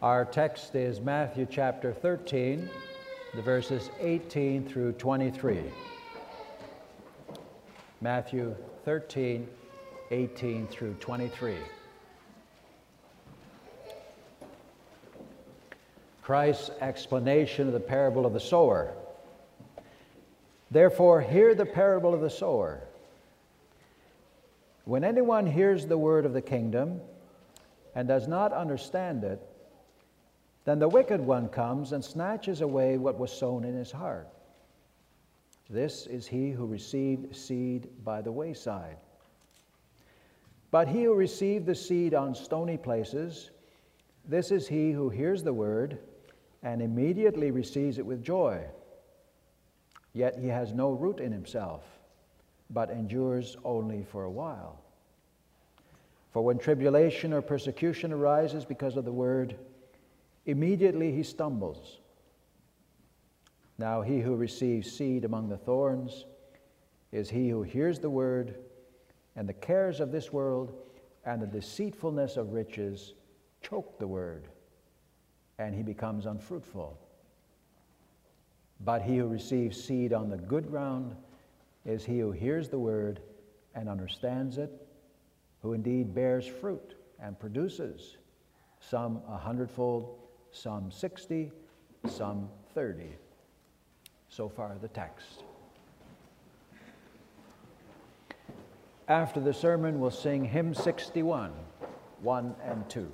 Our text is Matthew chapter 13, the verses 18 through 23. Matthew 13, 18 through 23. Christ's explanation of the parable of the sower. Therefore, hear the parable of the sower. When anyone hears the word of the kingdom and does not understand it, then the wicked one comes and snatches away what was sown in his heart. This is he who received seed by the wayside. But he who received the seed on stony places, this is he who hears the word and immediately receives it with joy. Yet he has no root in himself, but endures only for a while. For when tribulation or persecution arises because of the word, Immediately he stumbles. Now, he who receives seed among the thorns is he who hears the word, and the cares of this world and the deceitfulness of riches choke the word, and he becomes unfruitful. But he who receives seed on the good ground is he who hears the word and understands it, who indeed bears fruit and produces, some a hundredfold, some 60, some 30. So far, the text. After the sermon, we'll sing hymn 61, 1 and 2.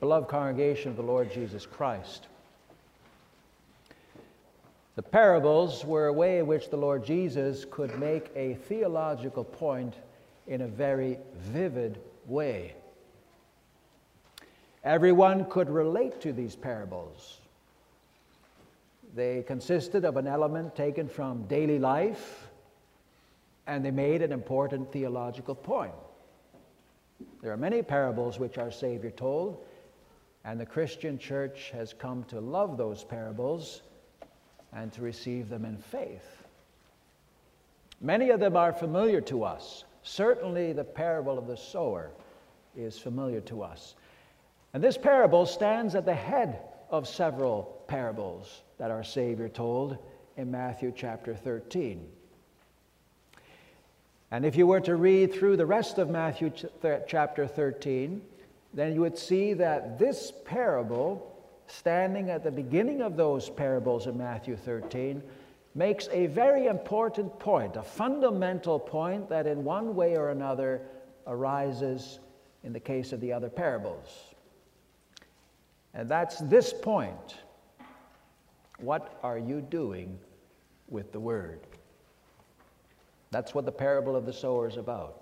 Beloved congregation of the Lord Jesus Christ, the parables were a way in which the Lord Jesus could make a theological point in a very vivid way. Everyone could relate to these parables. They consisted of an element taken from daily life, and they made an important theological point. There are many parables which our Savior told, and the Christian church has come to love those parables and to receive them in faith. Many of them are familiar to us. Certainly, the parable of the sower is familiar to us. And this parable stands at the head of several parables that our Savior told in Matthew chapter 13. And if you were to read through the rest of Matthew chapter 13, then you would see that this parable standing at the beginning of those parables in Matthew 13, makes a very important point, a fundamental point that in one way or another arises in the case of the other parables. And that's this point What are you doing with the Word? That's what the parable of the sower is about.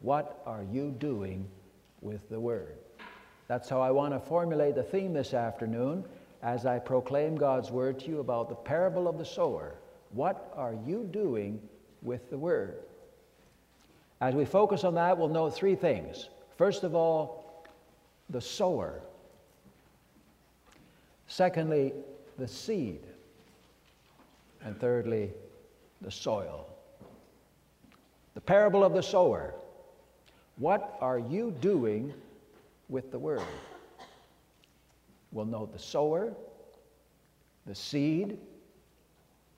What are you doing with the Word? That's how I want to formulate the theme this afternoon as I proclaim God's word to you about the parable of the sower. What are you doing with the word? As we focus on that, we'll note three things. First of all, the sower. Secondly, the seed. And thirdly, the soil. The parable of the sower. What are you doing with the word. We'll note the sower, the seed,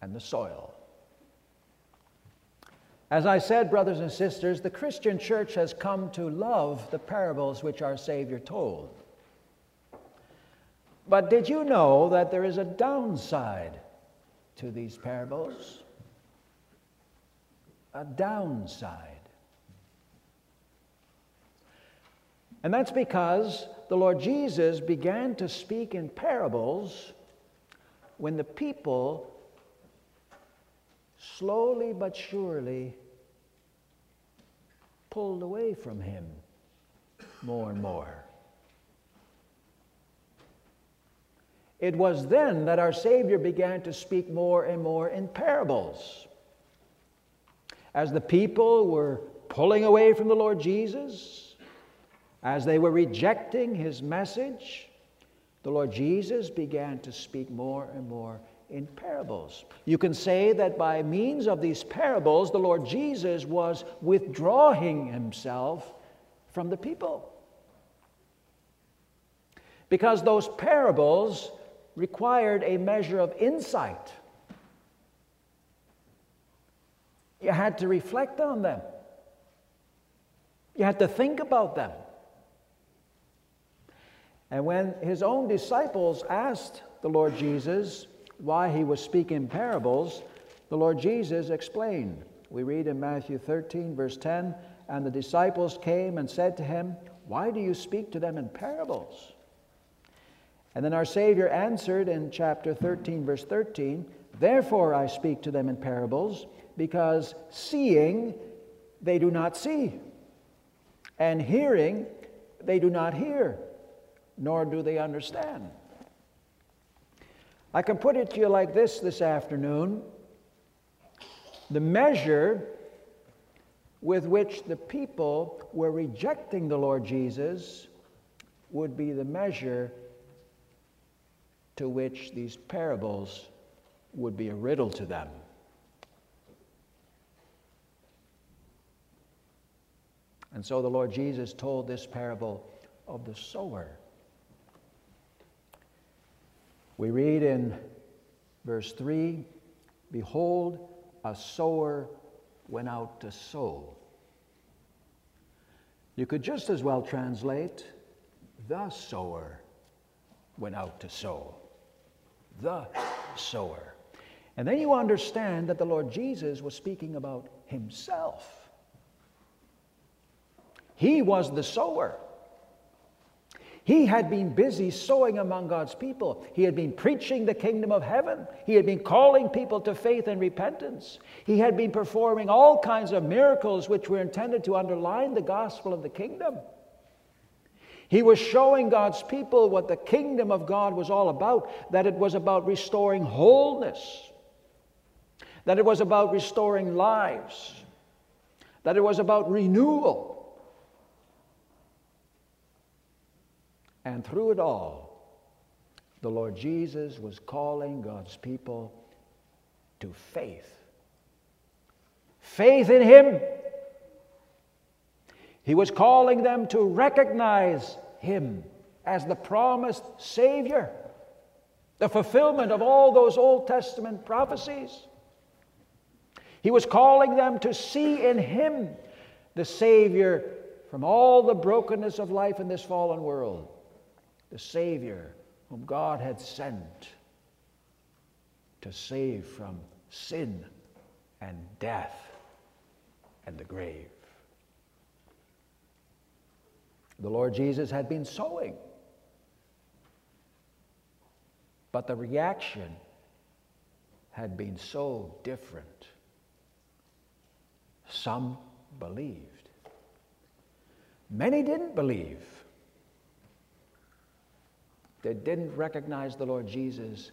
and the soil. As I said, brothers and sisters, the Christian church has come to love the parables which our Savior told. But did you know that there is a downside to these parables? A downside. And that's because the Lord Jesus began to speak in parables when the people slowly but surely pulled away from him more and more. It was then that our Savior began to speak more and more in parables. As the people were pulling away from the Lord Jesus, as they were rejecting his message, the Lord Jesus began to speak more and more in parables. You can say that by means of these parables, the Lord Jesus was withdrawing himself from the people. Because those parables required a measure of insight. You had to reflect on them. You had to think about them. And when his own disciples asked the Lord Jesus why he was speaking parables, the Lord Jesus explained. We read in Matthew 13, verse 10 And the disciples came and said to him, Why do you speak to them in parables? And then our Savior answered in chapter 13, verse 13, Therefore I speak to them in parables, because seeing they do not see, and hearing they do not hear, nor do they understand. I can put it to you like this this afternoon the measure with which the people were rejecting the Lord Jesus would be the measure to which these parables would be a riddle to them. And so the Lord Jesus told this parable of the sower. We read in verse 3 Behold, a sower went out to sow. You could just as well translate, the sower went out to sow. The sower. And then you understand that the Lord Jesus was speaking about himself. He was the sower. He had been busy sowing among God's people. He had been preaching the kingdom of heaven. He had been calling people to faith and repentance. He had been performing all kinds of miracles which were intended to underline the gospel of the kingdom. He was showing God's people what the kingdom of God was all about that it was about restoring wholeness, that it was about restoring lives, that it was about renewal. And through it all, the Lord Jesus was calling God's people to faith. Faith in Him. He was calling them to recognize Him as the promised Savior, the fulfillment of all those Old Testament prophecies. He was calling them to see in Him the Savior from all the brokenness of life in this fallen world the Savior whom God had sent to save from sin and death and the grave. The Lord Jesus had been sowing, but the reaction had been so different. Some believed, many didn't believe. They didn't recognize the Lord Jesus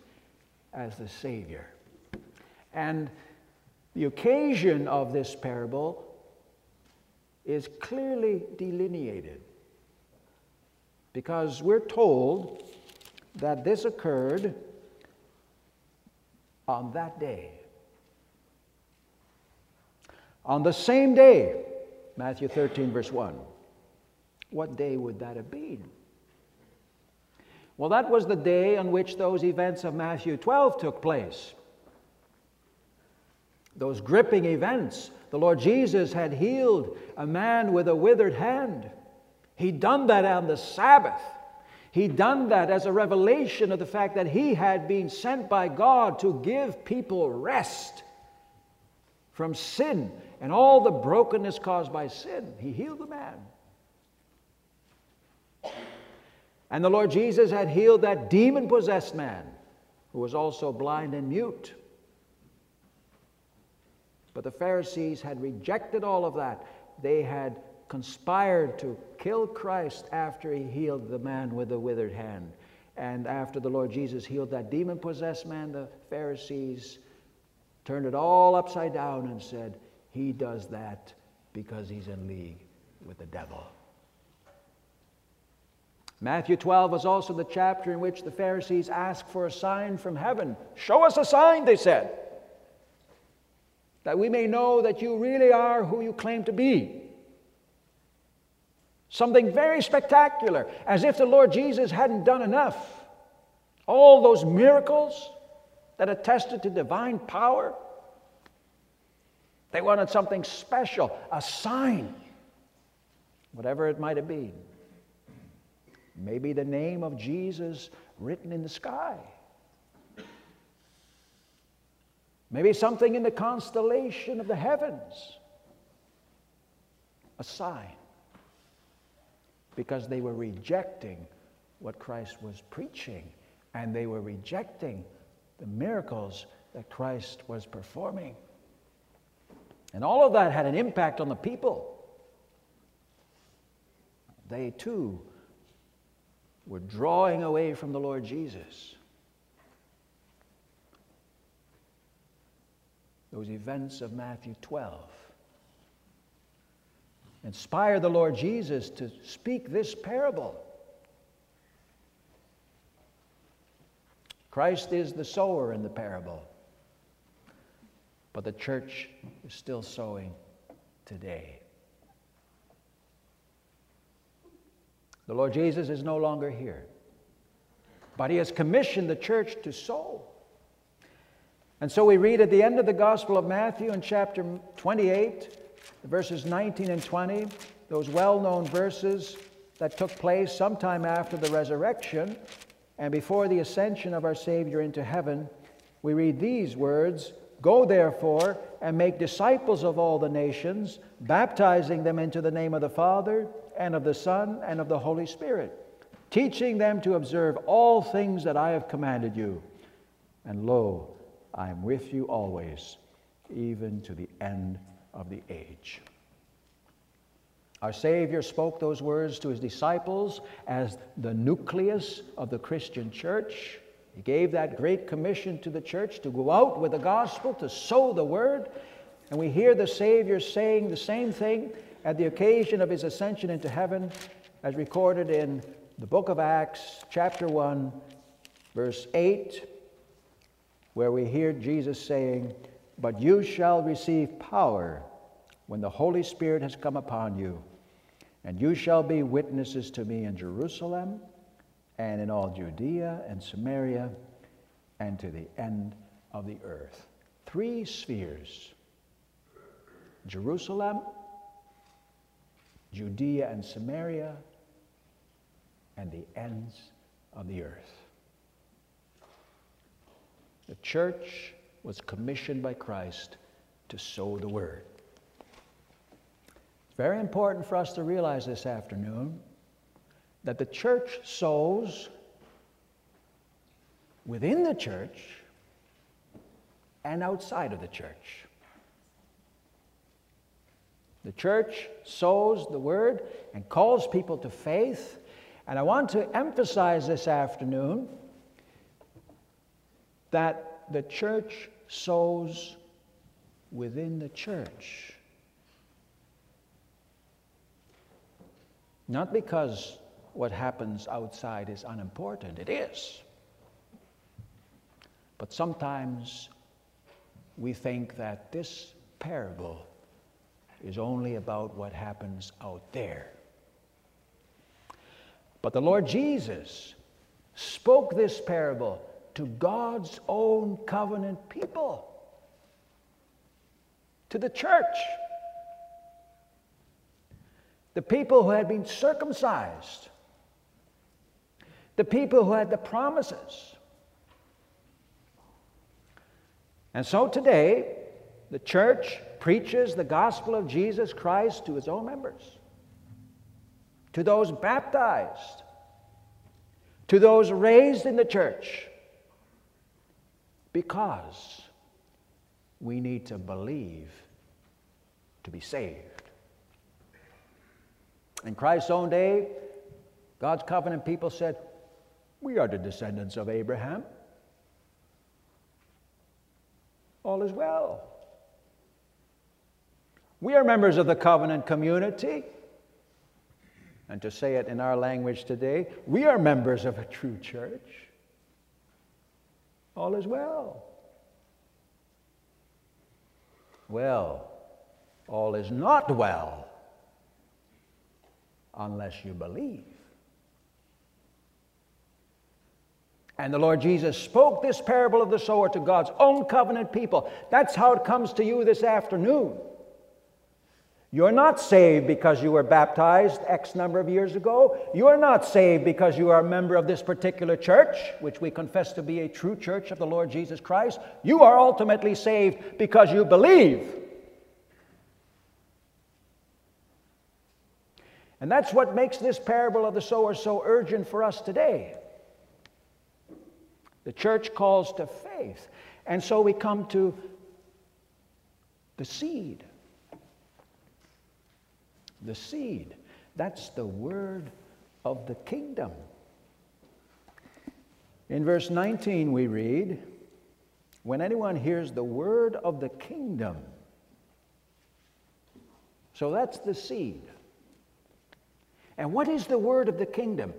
as the Savior. And the occasion of this parable is clearly delineated because we're told that this occurred on that day. On the same day, Matthew 13, verse 1. What day would that have been? Well, that was the day on which those events of Matthew 12 took place. Those gripping events. The Lord Jesus had healed a man with a withered hand. He'd done that on the Sabbath. He'd done that as a revelation of the fact that he had been sent by God to give people rest from sin and all the brokenness caused by sin. He healed the man. And the Lord Jesus had healed that demon possessed man who was also blind and mute. But the Pharisees had rejected all of that. They had conspired to kill Christ after he healed the man with the withered hand. And after the Lord Jesus healed that demon possessed man, the Pharisees turned it all upside down and said, He does that because he's in league with the devil. Matthew 12 was also the chapter in which the Pharisees asked for a sign from heaven. Show us a sign, they said, that we may know that you really are who you claim to be. Something very spectacular, as if the Lord Jesus hadn't done enough. All those miracles that attested to divine power. They wanted something special, a sign, whatever it might have been. Maybe the name of Jesus written in the sky. Maybe something in the constellation of the heavens. A sign. Because they were rejecting what Christ was preaching, and they were rejecting the miracles that Christ was performing. And all of that had an impact on the people. They too were drawing away from the Lord Jesus. Those events of Matthew 12 inspire the Lord Jesus to speak this parable. Christ is the sower in the parable, but the church is still sowing today. The Lord Jesus is no longer here, but He has commissioned the church to sow. And so we read at the end of the Gospel of Matthew in chapter 28, verses 19 and 20, those well known verses that took place sometime after the resurrection and before the ascension of our Savior into heaven. We read these words Go therefore and make disciples of all the nations, baptizing them into the name of the Father and of the Son and of the Holy Spirit, teaching them to observe all things that I have commanded you. And lo, I am with you always, even to the end of the age. Our Savior spoke those words to his disciples as the nucleus of the Christian church. He gave that great commission to the church to go out with the gospel, to sow the word. And we hear the Savior saying the same thing at the occasion of his ascension into heaven, as recorded in the book of Acts, chapter 1, verse 8, where we hear Jesus saying, But you shall receive power when the Holy Spirit has come upon you, and you shall be witnesses to me in Jerusalem and in all Judea and Samaria and to the end of the earth. Three spheres Jerusalem, Judea and Samaria, and the ends of the earth. The church was commissioned by Christ to sow the word. It's very important for us to realize this afternoon that the church sows within the church and outside of the church. The church sows the word and calls people to faith. And I want to emphasize this afternoon that the church sows within the church. Not because what happens outside is unimportant. It is. But sometimes we think that this parable is only about what happens out there. But the Lord Jesus spoke this parable to God's own covenant people, to the church the people who had been circumcised, the people who had the promises. And so today, the church preaches the gospel of Jesus Christ to his own members, to those baptized, to those raised in the church, because we need to believe to be saved. In Christ's own day, God's covenant people said, We are the descendants of Abraham. All is well. We are members of the covenant community. And to say it in our language today, we are members of a true church. All is well. Well, all is not well unless you believe. And the Lord Jesus spoke this parable of the sower to God's own covenant people. That's how it comes to you this afternoon. You're not saved because you were baptized X number of years ago. You are not saved because you are a member of this particular church, which we confess to be a true church of the Lord Jesus Christ. You are ultimately saved because you believe. And that's what makes this parable of the sower so urgent for us today. The church calls to faith. And so we come to the seed. The seed. That's the word of the kingdom. In verse 19, we read, When anyone hears the word of the kingdom, so that's the seed. And what is the word of the kingdom?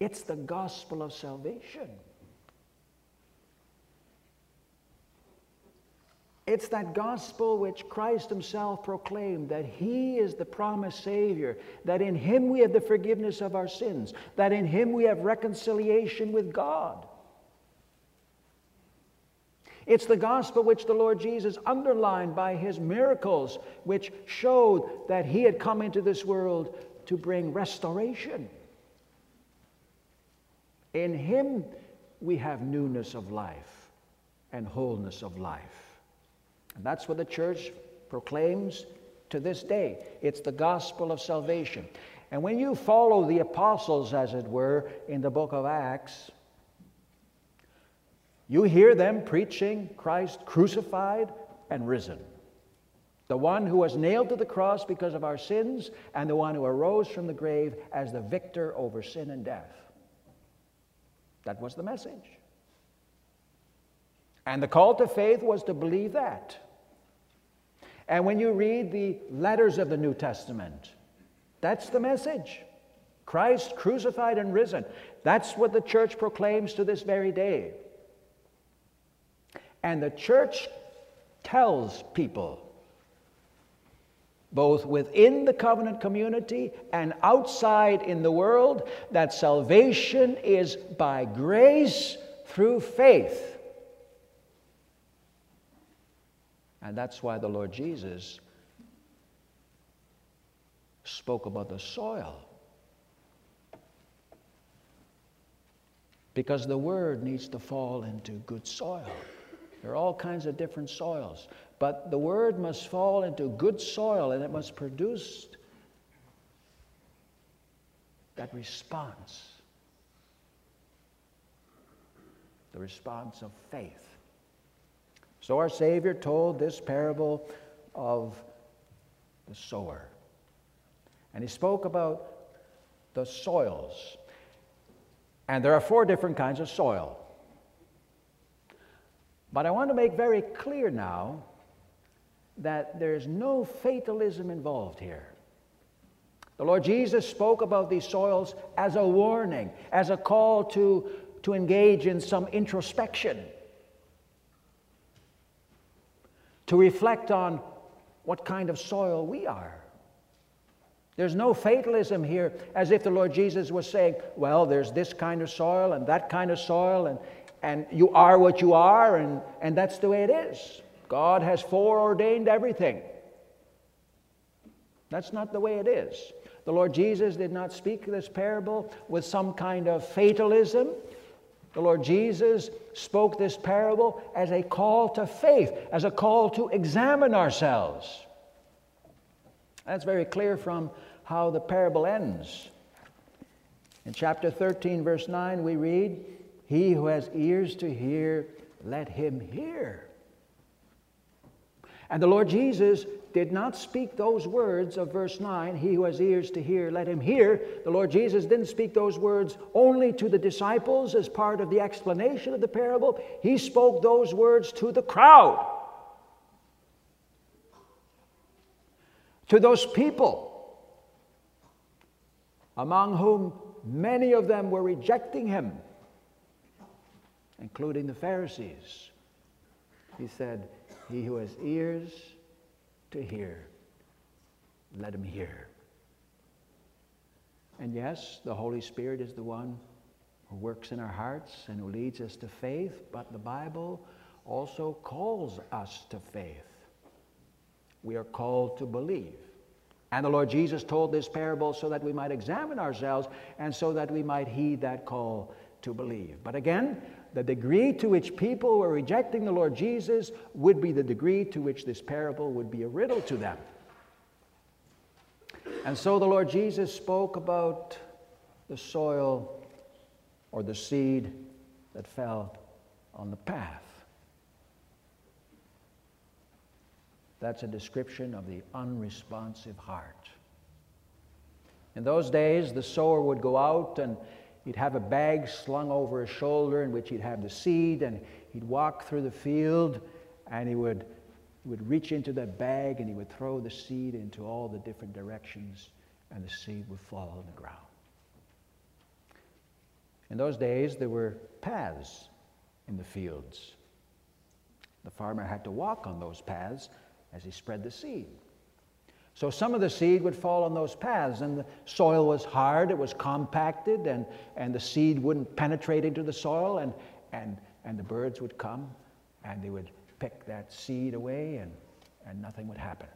It's the gospel of salvation. It's that gospel which Christ Himself proclaimed that He is the promised Savior, that in Him we have the forgiveness of our sins, that in Him we have reconciliation with God. It's the gospel which the Lord Jesus underlined by His miracles, which showed that He had come into this world to bring restoration. In Him we have newness of life and wholeness of life. And that's what the church proclaims to this day. It's the gospel of salvation. And when you follow the apostles, as it were, in the book of Acts, you hear them preaching Christ crucified and risen. The one who was nailed to the cross because of our sins, and the one who arose from the grave as the victor over sin and death. That was the message. And the call to faith was to believe that. And when you read the letters of the New Testament, that's the message Christ crucified and risen. That's what the church proclaims to this very day. And the church tells people, both within the covenant community and outside in the world, that salvation is by grace through faith. And that's why the Lord Jesus spoke about the soil. Because the word needs to fall into good soil. There are all kinds of different soils. But the word must fall into good soil and it must produce that response the response of faith. So our Savior told this parable of the sower. And he spoke about the soils. And there are four different kinds of soil. But I want to make very clear now that there's no fatalism involved here. The Lord Jesus spoke about these soils as a warning, as a call to, to engage in some introspection to reflect on what kind of soil we are. There's no fatalism here, as if the Lord Jesus was saying, well, there's this kind of soil and that kind of soil, and, and you are what you are, and, and that's the way it is. God has foreordained everything. That's not the way it is. The Lord Jesus did not speak this parable with some kind of fatalism. The Lord Jesus spoke this parable as a call to faith, as a call to examine ourselves. That's very clear from how the parable ends. In chapter 13, verse 9, we read, He who has ears to hear, let him hear. And the Lord Jesus did not speak those words of verse 9, He who has ears to hear, let him hear. The Lord Jesus didn't speak those words only to the disciples as part of the explanation of the parable, He spoke those words to the crowd, to those people among whom many of them were rejecting him, including the Pharisees. He said, He who has ears to hear, let him hear. And yes, the Holy Spirit is the one who works in our hearts and who leads us to faith, but the Bible also calls us to faith. We are called to believe. And the Lord Jesus told this parable so that we might examine ourselves and so that we might heed that call to believe. But again, the degree to which people were rejecting the Lord Jesus would be the degree to which this parable would be a riddle to them. And so the Lord Jesus spoke about the soil or the seed that fell on the path. That's a description of the unresponsive heart. In those days, the sower would go out and he'd have a bag slung over his shoulder in which he'd have the seed, and he'd walk through the field and he would, he would reach into that bag and he would throw the seed into all the different directions, and the seed would fall on the ground. In those days, there were paths in the fields. The farmer had to walk on those paths as he spread the seed. So some of the seed would fall on those paths, and the soil was hard, it was compacted, and, and the seed wouldn't penetrate into the soil, and, and, and the birds would come and they would pick that seed away, and, and nothing would happen.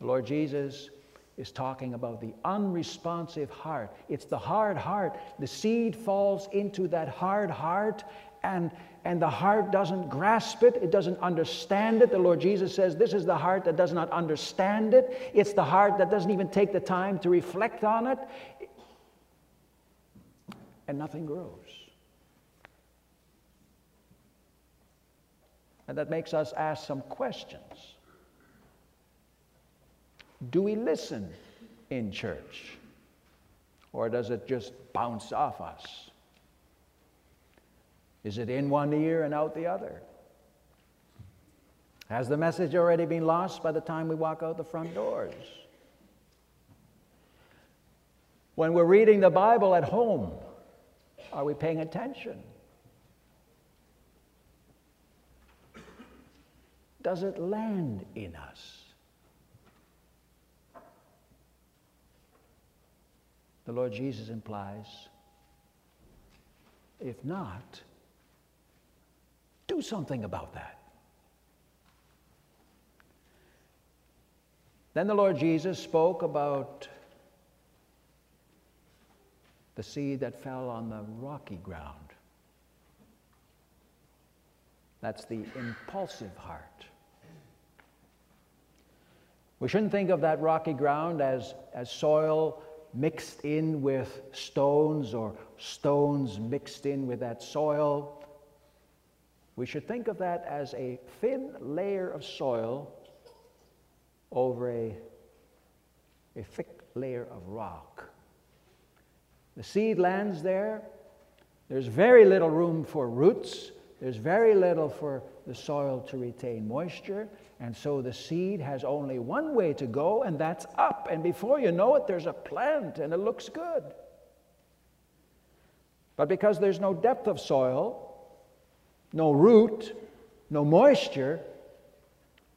The Lord Jesus is talking about the unresponsive heart. It's the hard heart. The seed falls into that hard heart, and, and the heart doesn't grasp it, it doesn't understand it. The Lord Jesus says, This is the heart that does not understand it. It's the heart that doesn't even take the time to reflect on it, and nothing grows. And that makes us ask some questions. Do we listen in church? Or does it just bounce off us? Is it in one ear and out the other? Has the message already been lost by the time we walk out the front doors? When we're reading the Bible at home, are we paying attention? Does it land in us? The Lord Jesus implies if not, something about that. Then the Lord Jesus spoke about the seed that fell on the rocky ground. That's the impulsive heart. We shouldn't think of that rocky ground as, as soil mixed in with stones or stones mixed in with that soil. We should think of that as a thin layer of soil over a, a thick layer of rock. The seed lands there. There's very little room for roots. There's very little for the soil to retain moisture. And so the seed has only one way to go, and that's up. And before you know it, there's a plant, and it looks good. But because there's no depth of soil, no root, no moisture,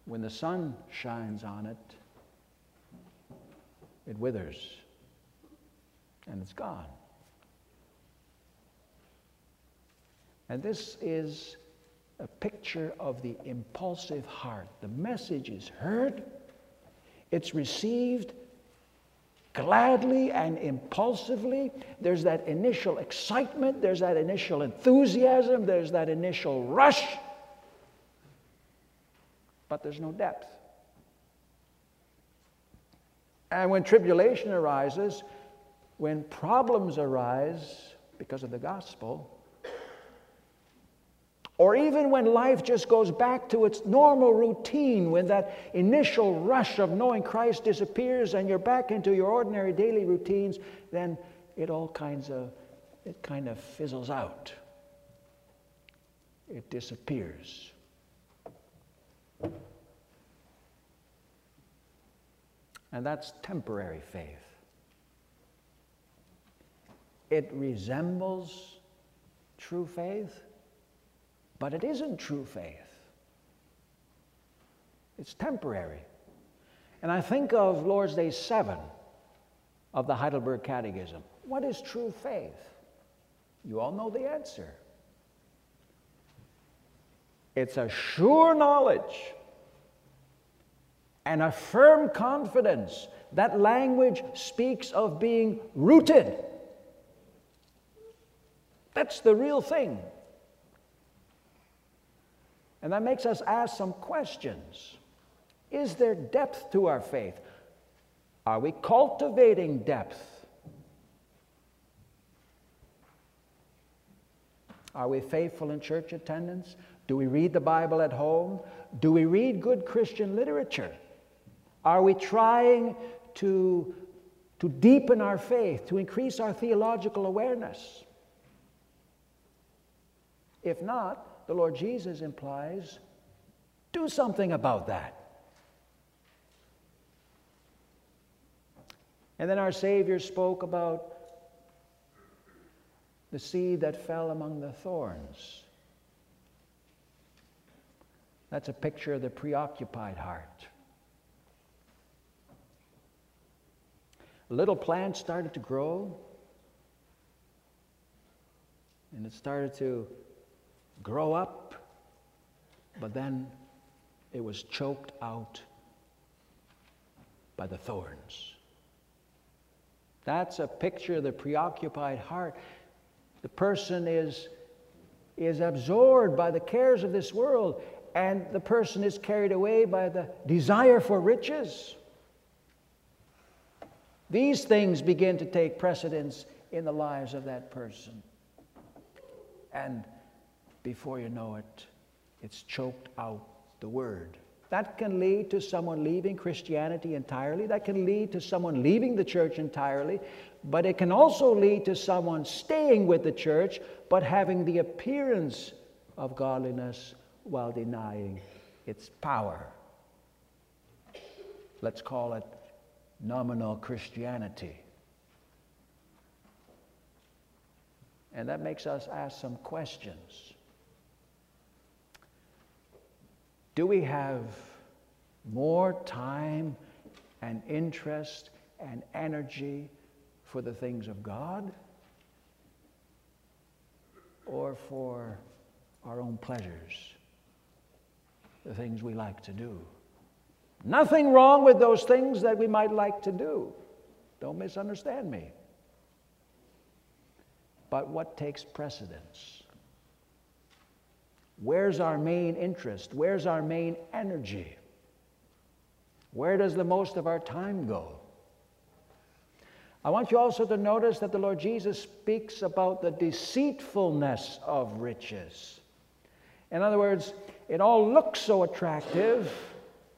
when the sun shines on it, it withers and it's gone. And this is a picture of the impulsive heart. The message is heard, it's received, gladly and impulsively. There's that initial excitement, there's that initial enthusiasm, there's that initial rush, but there's no depth. And when tribulation arises, when problems arise because of the gospel, or even when life just goes back to its normal routine, when that initial rush of knowing Christ disappears and you're back into your ordinary daily routines, then it all kinds of it kind of fizzles out. It disappears. And that's temporary faith. It resembles true faith, but it isn't true faith. It's temporary. And I think of Lord's Day 7 of the Heidelberg Catechism. What is true faith? You all know the answer. It's a sure knowledge and a firm confidence. That language speaks of being rooted. That's the real thing. And that makes us ask some questions. Is there depth to our faith? Are we cultivating depth? Are we faithful in church attendance? Do we read the Bible at home? Do we read good Christian literature? Are we trying to, to deepen our faith, to increase our theological awareness? If not, the Lord Jesus implies do something about that. And then our Savior spoke about the seed that fell among the thorns. That's a picture of the preoccupied heart. A little plant started to grow, and it started to grow up, but then it was choked out by the thorns. That's a picture of the preoccupied heart. The person is, is absorbed by the cares of this world, and the person is carried away by the desire for riches. These things begin to take precedence in the lives of that person. And before you know it, it's choked out the word. That can lead to someone leaving Christianity entirely. That can lead to someone leaving the church entirely. But it can also lead to someone staying with the church but having the appearance of godliness while denying its power. Let's call it nominal Christianity. And that makes us ask some questions. Do we have more time and interest and energy for the things of God or for our own pleasures, the things we like to do? Nothing wrong with those things that we might like to do. Don't misunderstand me. But what takes precedence? Where's our main interest? Where's our main energy? Where does the most of our time go? I want you also to notice that the Lord Jesus speaks about the deceitfulness of riches. In other words, it all looks so attractive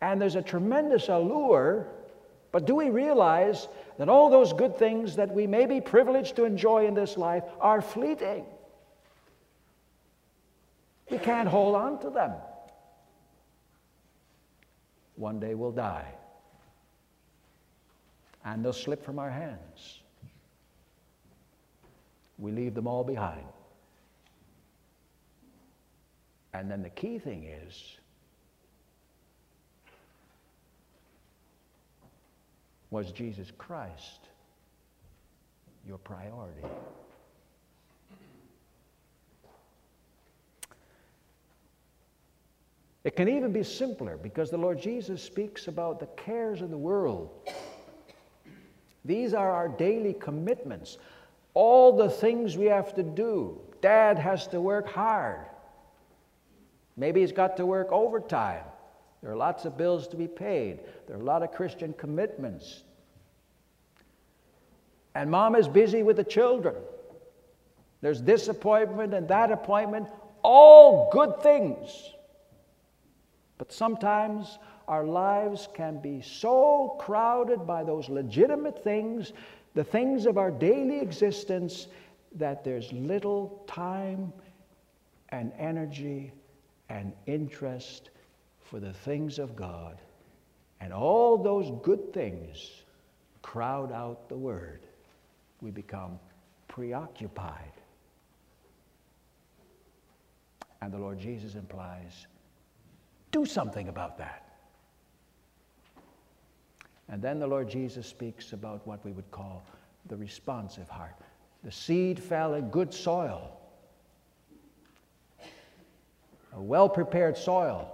and there's a tremendous allure, but do we realize that all those good things that we may be privileged to enjoy in this life are fleeting? We can't hold on to them. One day we'll die, and they'll slip from our hands. We leave them all behind. And then the key thing is was Jesus Christ your priority? It can even be simpler because the Lord Jesus speaks about the cares of the world. These are our daily commitments, all the things we have to do. Dad has to work hard. Maybe he's got to work overtime. There are lots of bills to be paid. There are a lot of Christian commitments. And mom is busy with the children. There's this appointment and that appointment, all good things. But sometimes our lives can be so crowded by those legitimate things, the things of our daily existence, that there's little time and energy and interest for the things of God And all those good things crowd out the word. We become preoccupied. And the Lord Jesus implies do something about that. And then the Lord Jesus speaks about what we would call the responsive heart. The seed fell in good soil, a well prepared soil,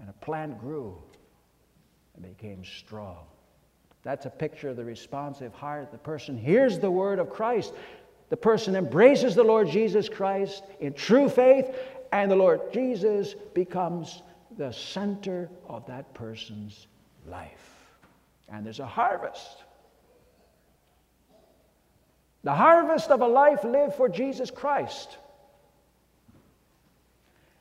and a plant grew and became strong. That's a picture of the responsive heart. The person hears the word of Christ. The person embraces the Lord Jesus Christ in true faith, and the Lord Jesus becomes the center of that person's life. And there's a harvest. The harvest of a life lived for Jesus Christ.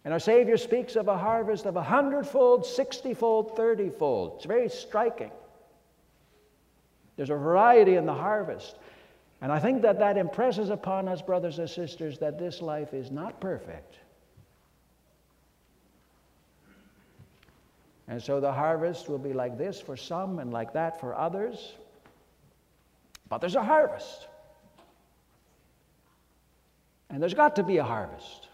And our Savior speaks of a harvest of a hundredfold, sixtyfold, thirtyfold. It's very striking. There's a variety in the harvest. And I think that that impresses upon us, brothers and sisters, that this life is not perfect. And so the harvest will be like this for some and like that for others. But there's a harvest. And there's got to be a harvest.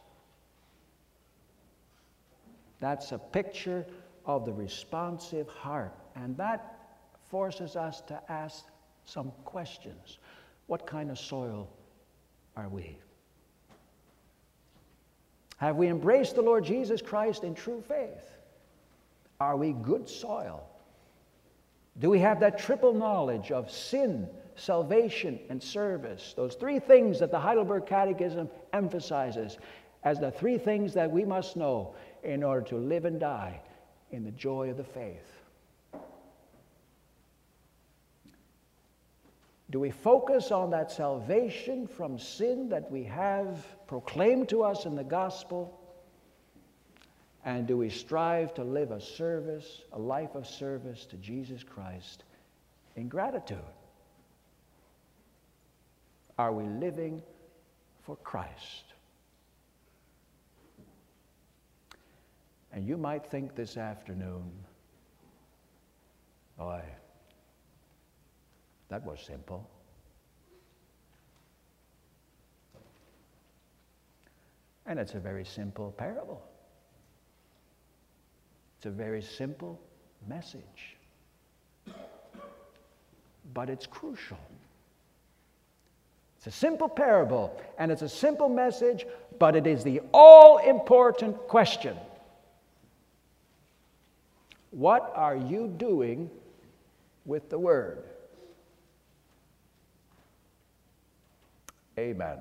That's a picture of the responsive heart. And that forces us to ask some questions. What kind of soil are we? Have we embraced the Lord Jesus Christ in true faith? Are we good soil? Do we have that triple knowledge of sin, salvation, and service? Those three things that the Heidelberg Catechism emphasizes as the three things that we must know in order to live and die in the joy of the faith. Do we focus on that salvation from sin that we have proclaimed to us in the gospel? And do we strive to live a service, a life of service to Jesus Christ in gratitude? Are we living for Christ? And you might think this afternoon, boy, that was simple. And it's a very simple parable. A very simple message, but it's crucial. It's a simple parable and it's a simple message, but it is the all important question What are you doing with the Word? Amen.